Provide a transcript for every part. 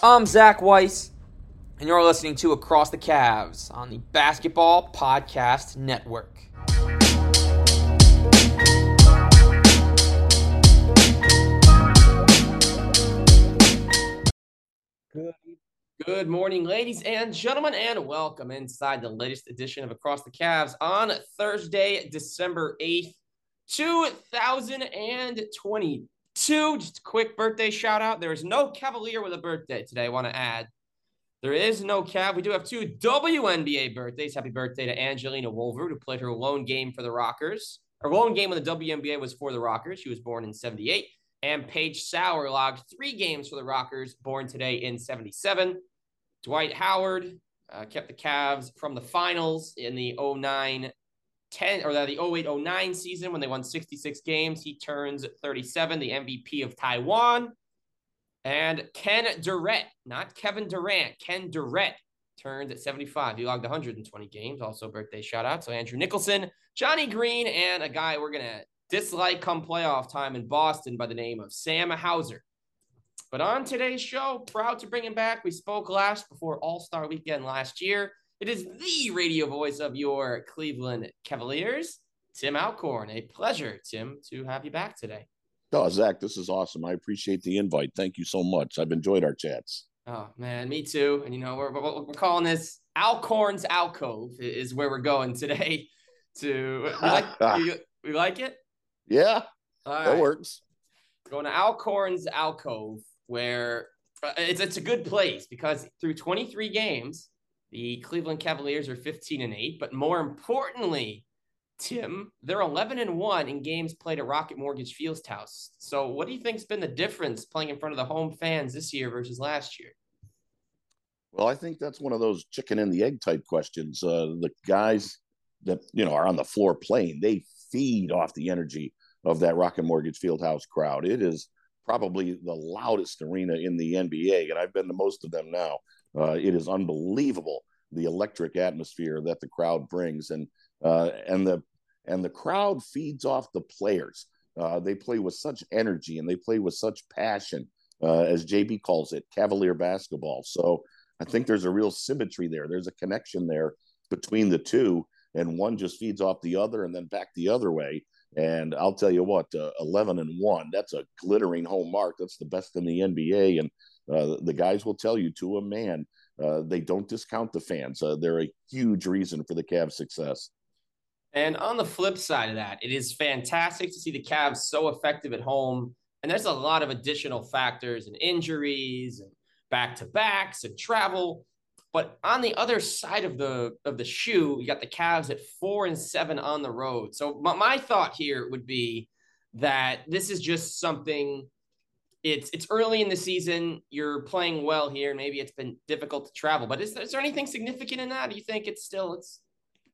I'm Zach Weiss, and you're listening to Across the Cavs on the Basketball Podcast Network. Good. Morning, ladies and gentlemen, and welcome inside the latest edition of Across the Cavs on Thursday, December 8th, 2022. Just quick birthday shout out. There is no Cavalier with a birthday today, I want to add. There is no Cav. We do have two WNBA birthdays. Happy birthday to Angelina Wolver, who played her lone game for the Rockers. Her lone game in the WNBA was for the Rockers. She was born in 78 and Paige Sauer logged three games for the Rockers, born today in 77. Dwight Howard uh, kept the Cavs from the finals in the 09 10 or the 08 09 season when they won 66 games. He turns 37, the MVP of Taiwan. And Ken Durrett, not Kevin Durant, Ken Durrett turns at 75. He logged 120 games. Also, birthday shout out. So, Andrew Nicholson, Johnny Green, and a guy we're going to dislike come playoff time in Boston by the name of Sam Hauser. But on today's show, proud to bring him back. We spoke last before All Star weekend last year. It is the radio voice of your Cleveland Cavaliers, Tim Alcorn. A pleasure, Tim, to have you back today. Oh, Zach, this is awesome. I appreciate the invite. Thank you so much. I've enjoyed our chats. Oh man, me too. And you know, we're we're, we're calling this Alcorn's Alcove is where we're going today. To we like we, we like it. Yeah, that works. Going to Alcorn's Alcove, where uh, it's it's a good place because through 23 games, the Cleveland Cavaliers are 15 and 8, but more importantly, Tim, they're 11 and 1 in games played at Rocket Mortgage Fieldhouse. So, what do you think's been the difference playing in front of the home fans this year versus last year? Well, I think that's one of those chicken and the egg type questions. Uh, the guys that you know are on the floor playing, they feed off the energy of that Rocket Mortgage Fieldhouse crowd. It is probably the loudest arena in the NBA, and I've been to most of them now. Uh, it is unbelievable the electric atmosphere that the crowd brings, and uh, and the and the crowd feeds off the players. Uh, they play with such energy and they play with such passion, uh, as JB calls it, Cavalier basketball. So I think there's a real symmetry there. There's a connection there between the two, and one just feeds off the other, and then back the other way. And I'll tell you what, uh, 11 and one, that's a glittering home mark. That's the best in the NBA. And uh, the guys will tell you to a man, uh, they don't discount the fans. Uh, they're a huge reason for the Cavs' success. And on the flip side of that, it is fantastic to see the Cavs so effective at home. And there's a lot of additional factors and injuries and back to backs and travel. But on the other side of the of the shoe, you got the Cavs at four and seven on the road. So my, my thought here would be that this is just something. It's it's early in the season. You're playing well here. Maybe it's been difficult to travel, but is, is there anything significant in that? Do you think it's still it's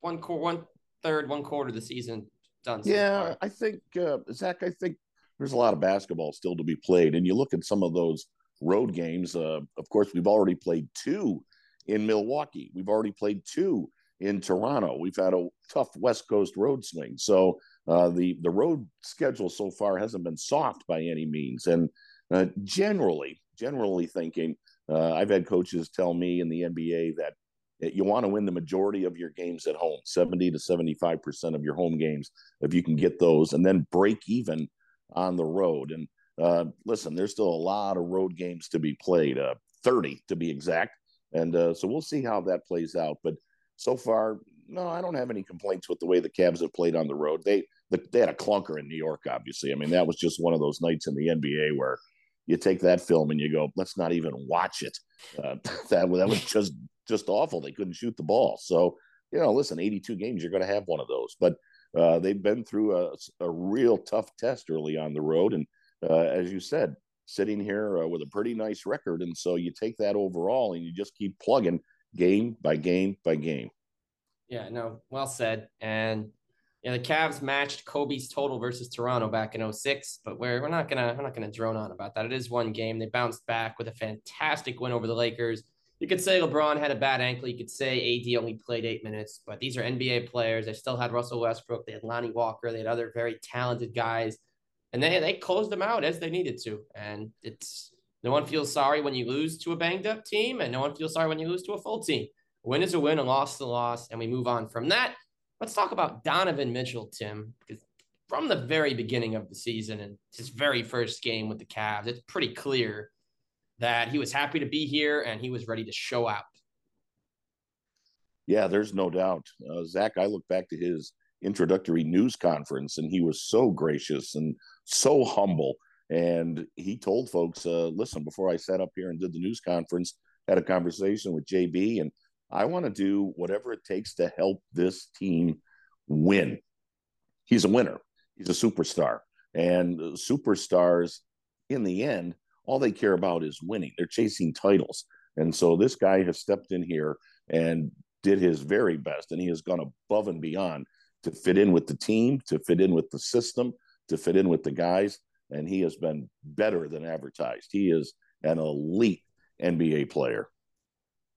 one core one third one quarter of the season done? So yeah, far? I think uh, Zach. I think there's a lot of basketball still to be played, and you look at some of those road games. Uh, of course, we've already played two in Milwaukee. We've already played two in Toronto. We've had a tough West Coast road swing. So uh, the the road schedule so far hasn't been soft by any means. And uh, generally, generally thinking, uh, I've had coaches tell me in the NBA that you want to win the majority of your games at home, 70 to 75 percent of your home games, if you can get those, and then break even on the road. And uh, listen, there's still a lot of road games to be played, uh, 30 to be exact. And uh, so we'll see how that plays out. But so far, no, I don't have any complaints with the way the Cavs have played on the road. They they had a clunker in New York, obviously. I mean, that was just one of those nights in the NBA where you take that film and you go, let's not even watch it. Uh, that that was just just awful. They couldn't shoot the ball. So you know, listen, 82 games, you're going to have one of those. But uh, they've been through a, a real tough test early on the road, and uh, as you said, sitting here uh, with a pretty nice record. And so you take that overall and you just keep plugging game by game by game. Yeah, no, well said. And yeah, the Cavs matched Kobe's total versus Toronto back in 06, but we're, we're not gonna we're not gonna drone on about that. It is one game. They bounced back with a fantastic win over the Lakers. You could say LeBron had a bad ankle. You could say AD only played eight minutes, but these are NBA players. They still had Russell Westbrook. They had Lonnie Walker. They had other very talented guys and they they closed them out as they needed to. And it's No one feels sorry when you lose to a banged up team, and no one feels sorry when you lose to a full team. A win is a win, a loss is a loss, and we move on from that. Let's talk about Donovan Mitchell, Tim, because from the very beginning of the season and his very first game with the Cavs, it's pretty clear that he was happy to be here and he was ready to show out. Yeah, there's no doubt. Uh, Zach, I look back to his introductory news conference and he was so gracious and so humble. And he told folks, uh, listen, before I sat up here and did the news conference, had a conversation with JB, and I want to do whatever it takes to help this team win. He's a winner, he's a superstar. And superstars, in the end, all they care about is winning. They're chasing titles. And so this guy has stepped in here and did his very best, and he has gone above and beyond to fit in with the team, to fit in with the system, to fit in with the guys. And he has been better than advertised. He is an elite NBA player.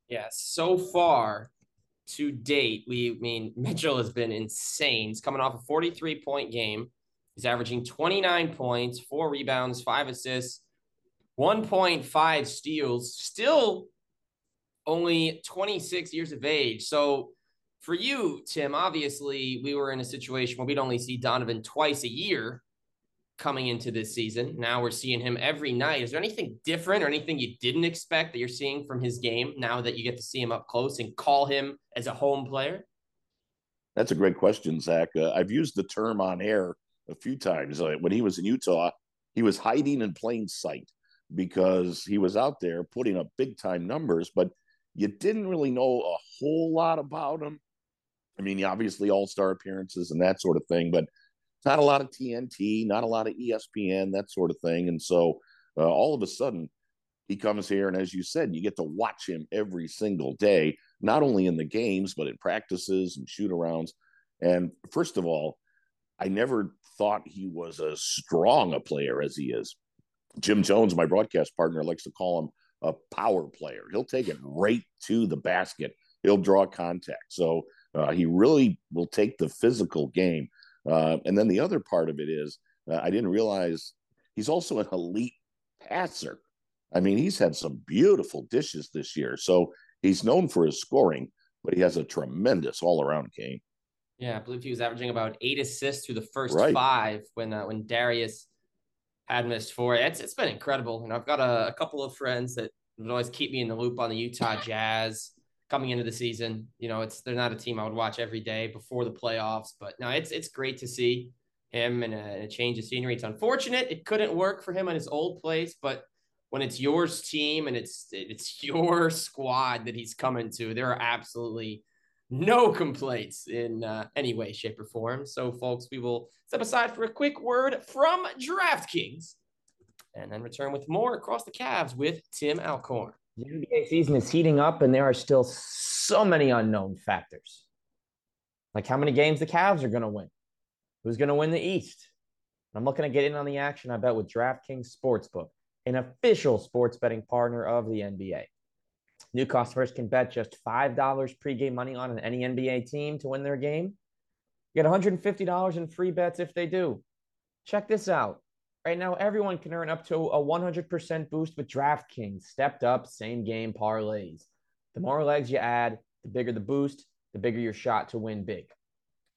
Yes, so far to date, we I mean Mitchell has been insane. He's coming off a 43 point game. He's averaging 29 points, four rebounds, five assists, 1.5 steals, still only 26 years of age. So for you, Tim, obviously we were in a situation where we'd only see Donovan twice a year coming into this season. Now we're seeing him every night. Is there anything different or anything you didn't expect that you're seeing from his game now that you get to see him up close and call him as a home player? That's a great question, Zach. Uh, I've used the term on air a few times. Uh, when he was in Utah, he was hiding in plain sight because he was out there putting up big time numbers, but you didn't really know a whole lot about him. I mean, obviously all star appearances and that sort of thing, but not a lot of TNT, not a lot of ESPN, that sort of thing. And so uh, all of a sudden, he comes here, and as you said, you get to watch him every single day, not only in the games, but in practices and shoot arounds. And first of all, I never thought he was as strong a player as he is. Jim Jones, my broadcast partner, likes to call him a power player. He'll take it right to the basket. He'll draw contact. So uh, he really will take the physical game. Uh, and then the other part of it is, uh, I didn't realize he's also an elite passer. I mean, he's had some beautiful dishes this year. So he's known for his scoring, but he has a tremendous all around game. Yeah, I believe he was averaging about eight assists through the first right. five when uh, when Darius had missed four. It's it's been incredible, and I've got a, a couple of friends that would always keep me in the loop on the Utah Jazz coming into the season. You know, it's they're not a team I would watch every day before the playoffs, but no, it's it's great to see him and a, change of scenery. It's unfortunate it couldn't work for him in his old place, but when it's yours team and it's it's your squad that he's coming to, there are absolutely no complaints in uh, any way, shape, or form. So, folks, we will step aside for a quick word from DraftKings and then return with more across the Cavs with Tim Alcorn. The NBA season is heating up, and there are still so many unknown factors. Like how many games the Cavs are going to win, who's going to win the East. I'm looking to get in on the action. I bet with DraftKings Sportsbook, an official sports betting partner of the NBA. New customers can bet just $5 pregame money on any NBA team to win their game. Get $150 in free bets if they do. Check this out. Right now, everyone can earn up to a 100% boost with DraftKings stepped up same game parlays. The more legs you add, the bigger the boost, the bigger your shot to win big.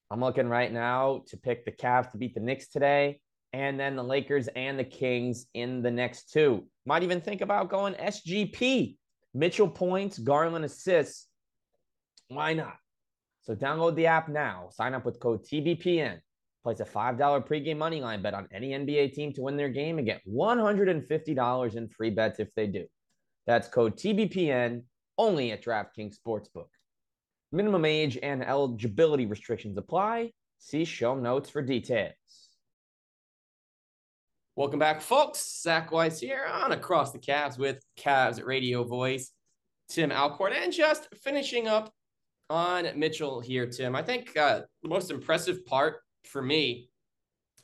I'm looking right now to pick the Cavs to beat the Knicks today, and then the Lakers and the Kings in the next two. Might even think about going SGP. Mitchell points, Garland assists. Why not? So download the app now. Sign up with code TBPN Place a $5 pregame money line bet on any NBA team to win their game and get $150 in free bets if they do. That's code TBPN only at DraftKings Sportsbook. Minimum age and eligibility restrictions apply. See show notes for details. Welcome back, folks. Zach Weiss here on Across the Cavs with Cavs Radio Voice, Tim Alcorn, and just finishing up on Mitchell here, Tim. I think uh, the most impressive part for me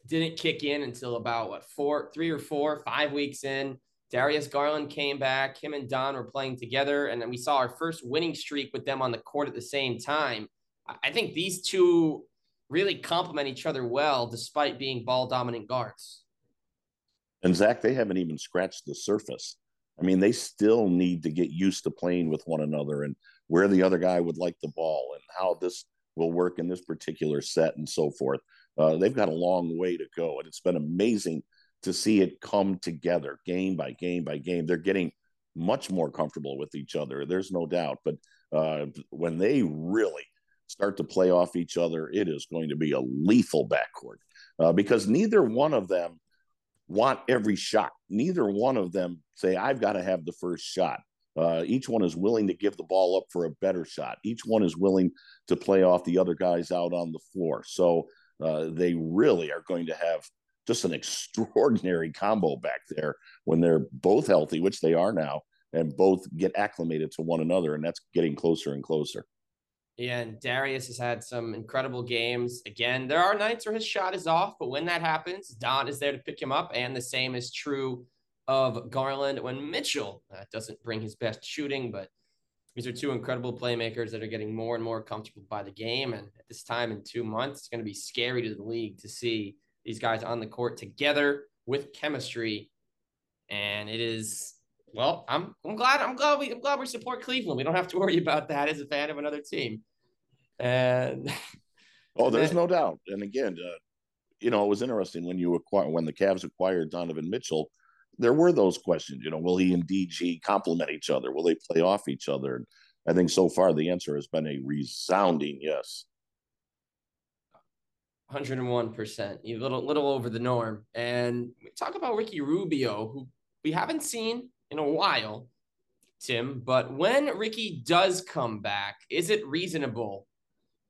didn't kick in until about what four, three or four, five weeks in. Darius Garland came back. Him and Don were playing together, and then we saw our first winning streak with them on the court at the same time. I think these two really complement each other well, despite being ball dominant guards. And Zach, they haven't even scratched the surface I mean, they still need to get used to playing with one another and where the other guy would like the ball and how this will work in this particular set and so forth. Uh, they've got a long way to go, and it's been amazing to see it come together game by game by game. They're getting much more comfortable with each other. There's no doubt. But uh, when they really start to play off each other, it is going to be a lethal backcourt uh, because neither one of them want every shot. Neither one of them say, I've got to have the first shot. Uh, each one is willing to give the ball up for a better shot. Each one is willing to play off the other guys out on the floor. So uh, they really are going to have just an extraordinary combo back there when they're both healthy, which they are now, and both get acclimated to one another. And that's getting closer and closer. Yeah, and Darius has had some incredible games. Again, there are nights where his shot is off, but when that happens, Don is there to pick him up. And the same is true of Garland when Mitchell uh, doesn't bring his best shooting, but these are two incredible playmakers that are getting more and more comfortable by the game. And at this time in two months, it's going to be scary to the league to see these guys on the court together with chemistry. And it is well, I'm I'm glad I'm glad we I'm glad we support Cleveland. We don't have to worry about that as a fan of another team. And oh, there's no doubt. And again, uh, you know, it was interesting when you acquire when the Cavs acquired Donovan Mitchell. There were those questions. You know, will he and DG complement each other? Will they play off each other? And I think so far the answer has been a resounding yes. 101%, a little little over the norm. And we talk about Ricky Rubio, who we haven't seen in a while, Tim. But when Ricky does come back, is it reasonable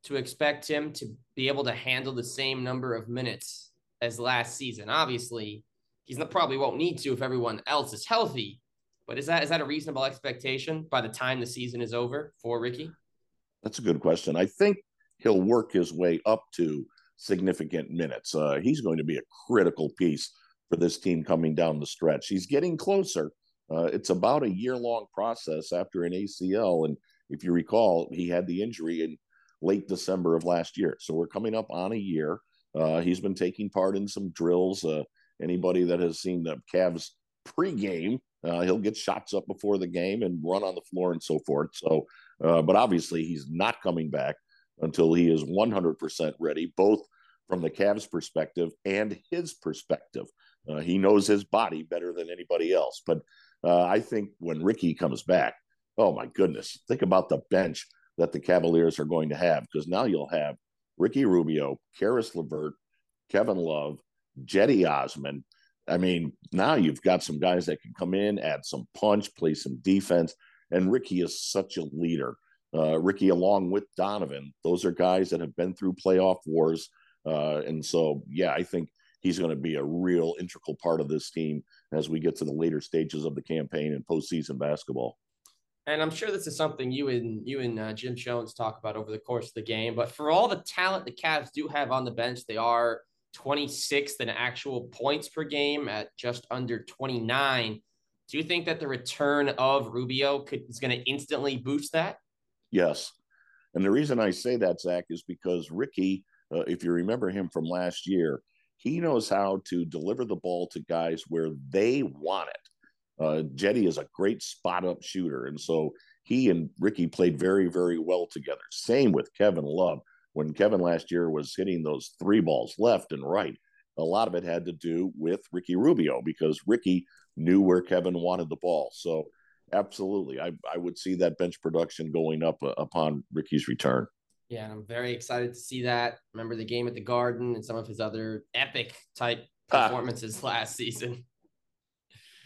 to expect him to be able to handle the same number of minutes as last season? Obviously, he's not, probably won't need to if everyone else is healthy. But is that is that a reasonable expectation by the time the season is over for Ricky? That's a good question. I think he'll work his way up to significant minutes. Uh, he's going to be a critical piece for this team coming down the stretch. He's getting closer. Uh, it's about a year long process after an ACL. And if you recall, he had the injury in late December of last year. So we're coming up on a year. Uh, he's been taking part in some drills. Uh, anybody that has seen the Cavs pregame, uh, he'll get shots up before the game and run on the floor and so forth. So, uh, but obviously, he's not coming back until he is 100% ready, both from the Cavs' perspective and his perspective. Uh, he knows his body better than anybody else. But uh, I think when Ricky comes back, oh my goodness, think about the bench that the Cavaliers are going to have because now you'll have Ricky Rubio, Caris LeVert, Kevin Love, Cedi Osman. I mean, now you've got some guys that can come in, add some punch, play some defense. And Ricky is such a leader. Uh, Ricky, along with Donovan, those are guys that have been through playoff wars. Uh, and so, yeah, I think he's going to be a real integral part of this team as we get to the later stages of the campaign and postseason basketball. And I'm sure this is something you and you and uh, Jim Jones talk about over the course of the game. But for all the talent the Cavs do have on the bench, they are 26th in actual points per game at just under 29. Do you think that the return of Rubio could, is going to instantly boost that? Yes. And the reason I say that, Zach, is because Ricky, uh, if you remember him from last year, he knows how to deliver the ball to guys where they want it. Uh, Cedi is a great spot up shooter. And so he and Ricky played very, very well together. Same with Kevin Love. When Kevin last year was hitting those three balls left and right, a lot of it had to do with Ricky Rubio because Ricky knew where Kevin wanted the ball. So, absolutely, I, I would see that bench production going up uh, upon Ricky's return. Yeah, and I'm very excited to see that. Remember the game at the Garden and some of his other epic type performances ah. last season.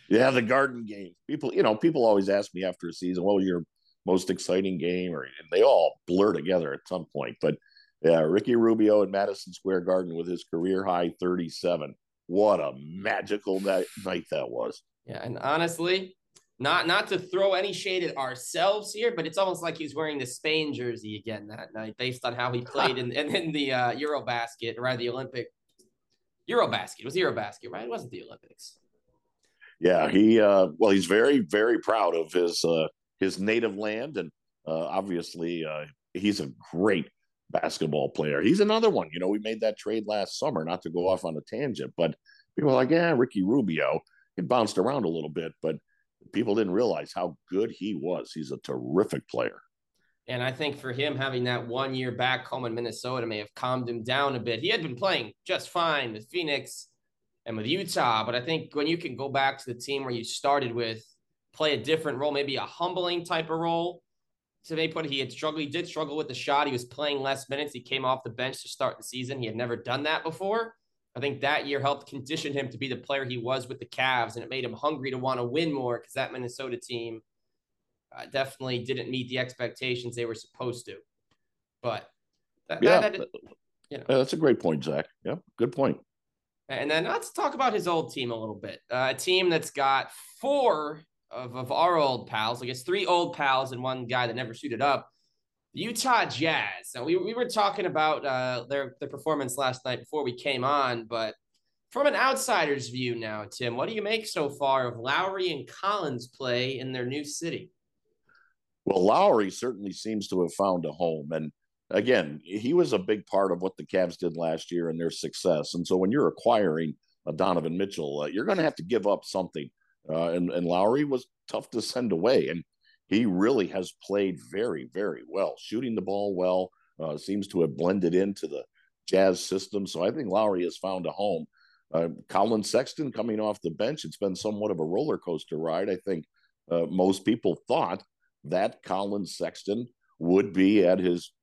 Yeah, the Garden game. People, you know, people always ask me after a season, "What was your most exciting game?" Or and they all blur together at some point. But yeah, Ricky Rubio in Madison Square Garden with his career high 37. What a magical night, night that was. Yeah, and honestly, not not to throw any shade at ourselves here, but it's almost like he's wearing the Spain jersey again that night, based on how he played in, in, in the uh, Eurobasket, or the Olympic Eurobasket. It was Eurobasket, right? It wasn't the Olympics. Yeah, he uh, well, he's very very proud of his uh, his native land, and uh, obviously uh, he's a great basketball player. He's another one. You know, we made that trade last summer, not to go off on a tangent, but people like, yeah, Ricky Rubio. It bounced around a little bit, but people didn't realize how good he was. He's a terrific player. And I think for him, having that one year back home in Minnesota may have calmed him down a bit. He had been playing just fine with Phoenix and with Utah, but I think when you can go back to the team where you started with, play a different role, maybe a humbling type of role. So they put he had struggled, he did struggle with the shot. He was playing less minutes. He came off the bench to start the season. He had never done that before. I think that year helped condition him to be the player he was with the Cavs, and it made him hungry to want to win more because that Minnesota team uh, definitely didn't meet the expectations they were supposed to. But that, yeah, that, that, you know. yeah, that's a great point, Zach. Yeah, good point. And then let's talk about his old team a little bit. Uh, a team that's got four of, of our old pals, I guess three old pals and one guy that never suited up. Utah Jazz. Now we, we were talking about uh, their their performance last night before we came on, but from an outsider's view now, Tim, what do you make so far of Lauri and Collin's play in their new city? Well, Lauri certainly seems to have found a home, and again, he was a big part of what the Cavs did last year and their success. And so when you're acquiring a Donovan Mitchell, uh, you're going to have to give up something. Uh, and and Lauri was tough to send away, and he really has played very, very well, shooting the ball well. Uh, seems to have blended into the Jazz system. So I think Lauri has found a home. Uh, Collin Sexton coming off the bench, it's been somewhat of a roller coaster ride. I think uh, most people thought that Collin Sexton would be at his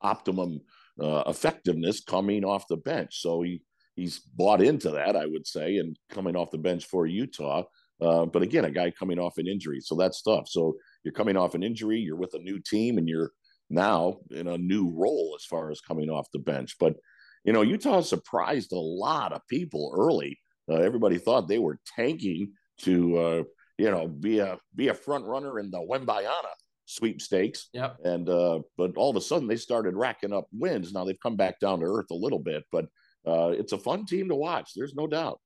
optimum uh, effectiveness coming off the bench. So he he's bought into that, I would say, and coming off the bench for Utah. Uh, but again, a guy coming off an injury, so that's tough. So you're coming off an injury, you're with a new team, and you're now in a new role as far as coming off the bench. But you know, Utah surprised a lot of people early. Uh, everybody thought they were tanking to uh, you know be a be a front runner in the Wembanyama sweepstakes. Yep. And uh, but all of a sudden they started racking up wins. Now they've come back down to earth a little bit, but uh, it's a fun team to watch. There's no doubt.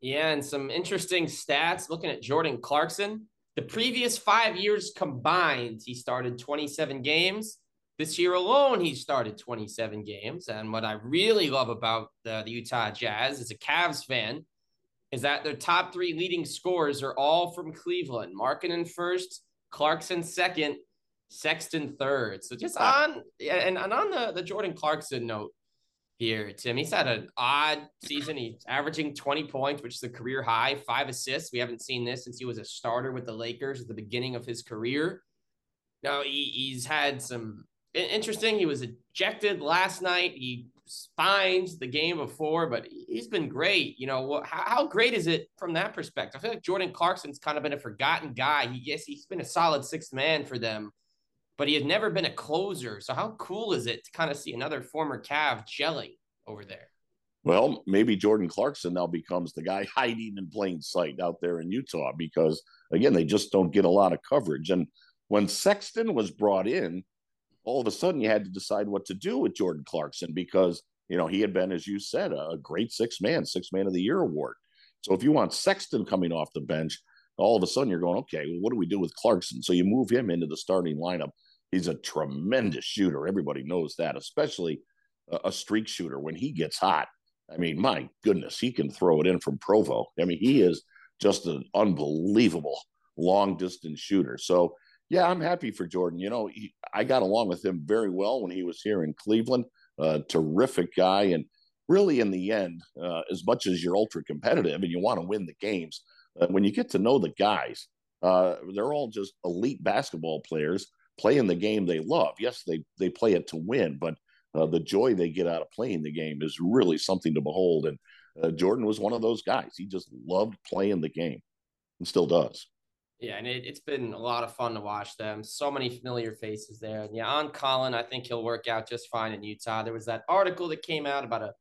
Yeah, and some interesting stats looking at Jordan Clarkson. The previous five years combined, he started 27 games. This year alone, he started 27 games. And what I really love about the, the Utah Jazz as a Cavs fan is that their top three leading scorers are all from Cleveland. Markkanen first, Clarkson second, Sexton third. So just on and, and on the, the Jordan Clarkson note, here, Tim. He's had an odd season. He's averaging 20 points, which is a career high, five assists. We haven't seen this since he was a starter with the Lakers at the beginning of his career. Now, he, he's had some interesting. He was ejected last night. He spined the game before, but he's been great. You know, how, how great is it from that perspective? I feel like Jordan Clarkson's kind of been a forgotten guy. He, yes, he's been a solid sixth man for them but he had never been a closer. So how cool is it to kind of see another former Cav gelling over there? Well, maybe Jordan Clarkson now becomes the guy hiding in plain sight out there in Utah because again, they just don't get a lot of coverage. And when Sexton was brought in, all of a sudden you had to decide what to do with Jordan Clarkson because you know he had been, as you said, a great six man, six man of the year award. So if you want Sexton coming off the bench, all of a sudden you're going, okay, well, what do we do with Clarkson? So you move him into the starting lineup. He's a tremendous shooter. Everybody knows that, especially a, a streak shooter when he gets hot. I mean, my goodness, he can throw it in from Provo. I mean, he is just an unbelievable long distance shooter. So, yeah, I'm happy for Jordan. You know, he, I got along with him very well when he was here in Cleveland. Uh, terrific guy. And really, in the end, uh, as much as you're ultra competitive and you want to win the games, uh, when you get to know the guys, uh, they're all just elite basketball players playing the game they love. Yes, they they play it to win, but uh, the joy they get out of playing the game is really something to behold. And uh, Jordan was one of those guys. He just loved playing the game, and still does. Yeah, and it, has been a lot of fun to watch them. So many familiar faces there. And yeah, on Collin, I think he'll work out just fine in Utah. There was that article that came out about a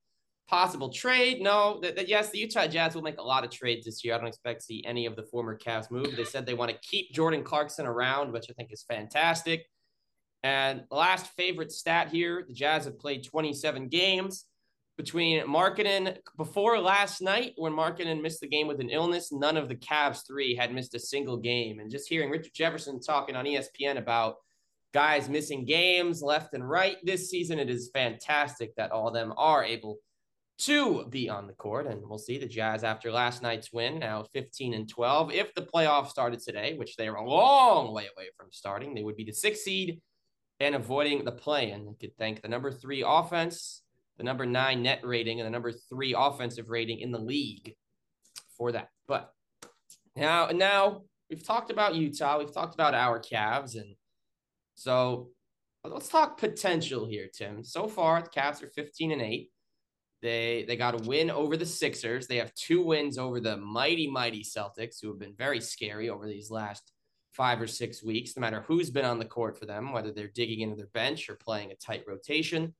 possible trade. No, that, that, yes, the Utah Jazz will make a lot of trades this year. I don't expect to see any of the former Cavs move. They said they want to keep Jordan Clarkson around, which I think is fantastic. And last favorite stat here: the Jazz have played 27 games between Markkanen before last night when Markkanen missed the game with an illness. None of the Cavs three had missed a single game. And just hearing Richard Jefferson talking on ESPN about guys missing games left and right this season, it is fantastic that all of them are able to be on the court. And we'll see the Jazz after last night's win, now 15 and 12. If the playoffs started today, which they are a long way away from starting, they would be the sixth seed and avoiding the play. And could thank the number three offense, the number nine net rating, and the number three offensive rating in the league for that. But now, now we've talked about Utah, we've talked about our Cavs, and so let's talk potential here, Tim. So far, the Cavs are 15 and 8. They they got a win over the Sixers. They have two wins over the mighty, mighty Celtics, who have been very scary over these last five or six weeks, no matter who's been on the court for them, whether they're digging into their bench or playing a tight rotation.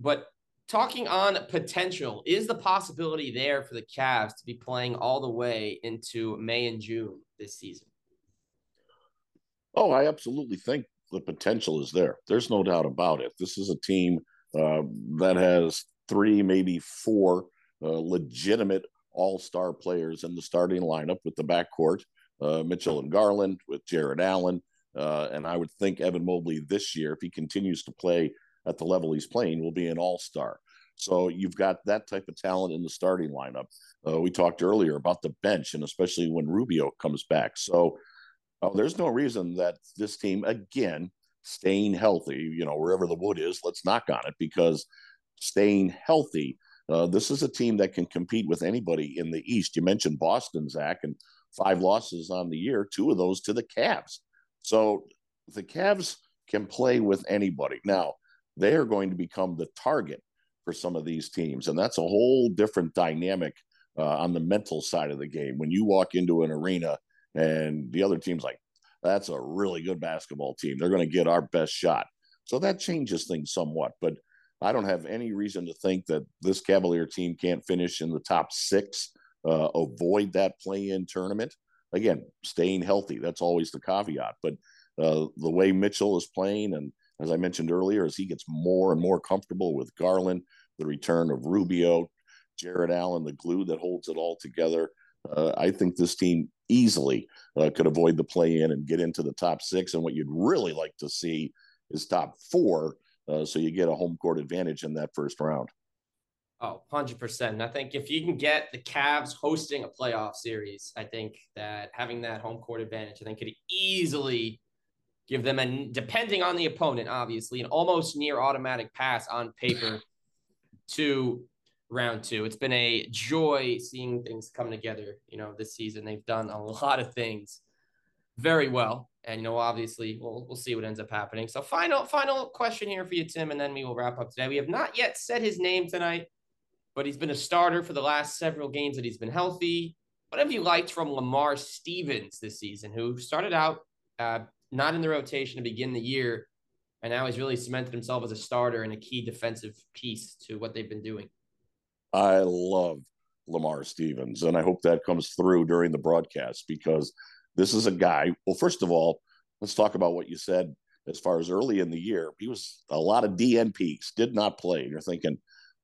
But talking on potential, is the possibility there for the Cavs to be playing all the way into May and June this season? Oh, I absolutely think the potential is there. There's no doubt about it. This is a team uh, that has three, maybe four uh, legitimate all star players in the starting lineup with the backcourt uh, Mitchell and Garland, with Jarrett Allen. Uh, and I would think Evan Mobley this year, if he continues to play at the level he's playing, will be an all star. So you've got that type of talent in the starting lineup. Uh, we talked earlier about the bench, and especially when Rubio comes back. So uh, there's no reason that this team, again, staying healthy, you know, wherever the wood is, let's knock on it because staying healthy. Uh, this is a team that can compete with anybody in the East. You mentioned Boston, Zach, and five losses on the year, two of those to the Cavs. So the Cavs can play with anybody. Now, they are going to become the target for some of these teams. And that's a whole different dynamic uh, on the mental side of the game. When you walk into an arena and the other team's like, that's a really good basketball team. They're going to get our best shot. So that changes things somewhat. But I don't have any reason to think that this Cavalier team can't finish in the top six, uh, avoid that play in tournament. Again, staying healthy. That's always the caveat. But uh, the way Mitchell is playing, and as I mentioned earlier, as he gets more and more comfortable with Garland, the return of Rubio, Jarrett Allen, the glue that holds it all together, uh, I think this team easily uh, could avoid the play in and get into the top six. And what you'd really like to see is top four. Uh, so you get a home court advantage in that first round. Oh, 100%. And I think if you can get the Cavs hosting a playoff series, I think that having that home court advantage, I think could easily give them, a, depending on the opponent, obviously, an almost near automatic pass on paper to round two. It's been a joy seeing things come together. You know, this season they've done a lot of things very well, and you know, obviously, we'll we'll see what ends up happening. So, final final question here for you, Tim, and then we will wrap up today. We have not yet said his name tonight, but he's been a starter for the last several games that he's been healthy. What have you liked from Lamar Stevens this season, who started out uh, not in the rotation to begin the year, and now he's really cemented himself as a starter and a key defensive piece to what they've been doing? I love Lamar Stevens, and I hope that comes through during the broadcast because this is a guy. Well, first of all, let's talk about what you said as far as early in the year. He was a lot of DNPs, did not play. You're thinking,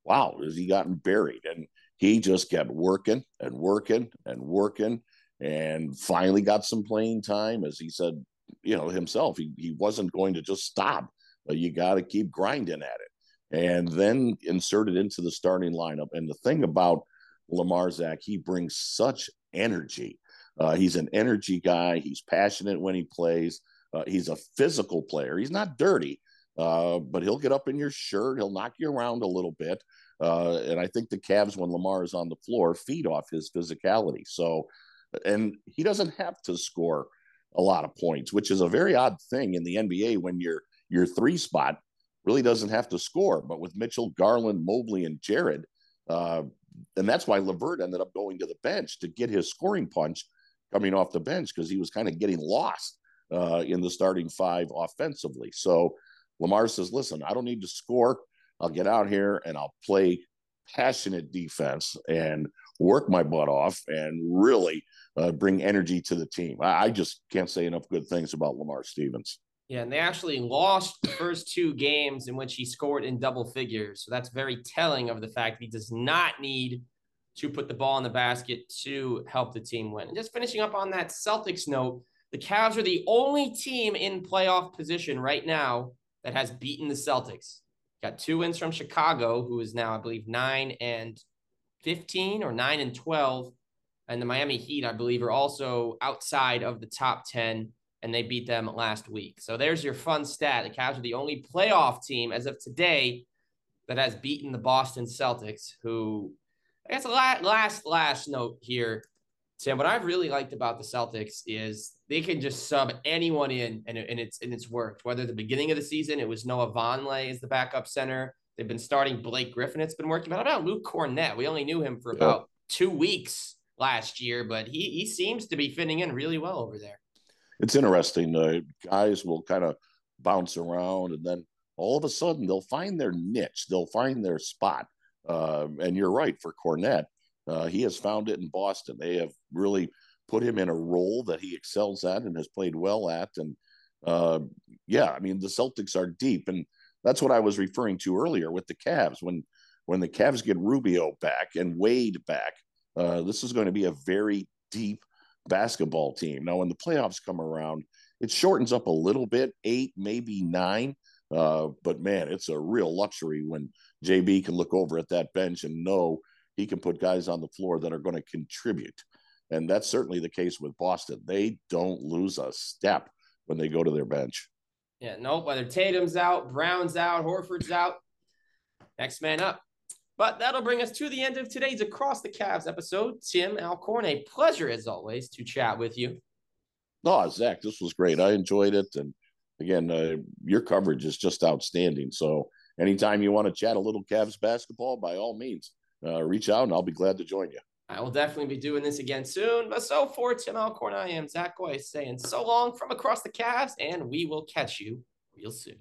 wow, has he gotten buried? And he just kept working and working and working and finally got some playing time. As he said, you know, himself, he, he wasn't going to just stop. but You got to keep grinding at it and then inserted into the starting lineup. And the thing about Lamar Zach, he brings such energy. Uh, he's an energy guy. He's passionate when he plays. Uh, he's a physical player. He's not dirty, uh, but he'll get up in your shirt. He'll knock you around a little bit. Uh, and I think the Cavs, when Lamar is on the floor, feed off his physicality. So, and he doesn't have to score a lot of points, which is a very odd thing in the NBA when your your three spot really doesn't have to score. But with Mitchell, Garland, Mobley, and Jarrett, uh, and that's why LeVert ended up going to the bench to get his scoring punch coming off the bench because he was kind of getting lost uh, in the starting five offensively. So Lamar says, "Listen, I don't need to score. I'll get out here and I'll play passionate defense and work my butt off and really uh, bring energy to the team." I, I just can't say enough good things about Lamar Stevens. Yeah, and they actually lost the first two games in which he scored in double figures. So that's very telling of the fact that he does not need to put the ball in the basket to help the team win. And just finishing up on that Celtics note, the Cavs are the only team in playoff position right now that has beaten the Celtics. Got two wins from Chicago, who is now, I believe, nine and 15 or nine and 12. And the Miami Heat, I believe, are also outside of the top 10, and they beat them last week. So there's your fun stat. The Cavs are the only playoff team as of today that has beaten the Boston Celtics, who I guess last last last note here, Sam. What I've really liked about the Celtics is they can just sub anyone in, and, and it's and it's worked. Whether the beginning of the season it was Noah Vonleh as the backup center, they've been starting Blake Griffin. It's been working. But about Luke Kornet? We only knew him for about two weeks last year, but he he seems to be fitting in really well over there. It's interesting. Uh, guys will kind of bounce around, and then all of a sudden they'll find their niche. They'll find their spot. Uh, and you're right for Kornet. Uh, he has found it in Boston. They have really put him in a role that he excels at and has played well at. And uh, yeah, I mean the Celtics are deep, and that's what I was referring to earlier with the Cavs. When when the Cavs get Rubio back and Wade back, uh, this is going to be a very deep basketball team. Now, when the playoffs come around, it shortens up a little bit, eight, maybe nine. Uh, but man, it's a real luxury when JB can look over at that bench and know he can put guys on the floor that are going to contribute. And that's certainly the case with Boston. They don't lose a step when they go to their bench. Yeah, nope. Whether Tatum's out, Brown's out, Horford's out, next man up. But that'll bring us to the end of today's Across the Cavs episode. Tim Alcorn, a pleasure as always to chat with you. Oh, Zach, this was great. I enjoyed it. And again, uh, your coverage is just outstanding. So anytime you want to chat a little Cavs basketball, by all means, uh, reach out and I'll be glad to join you. I will definitely be doing this again soon. But so for Tim Alcorn, I am Zach Goy saying so long from across the Cavs, and we will catch you real soon.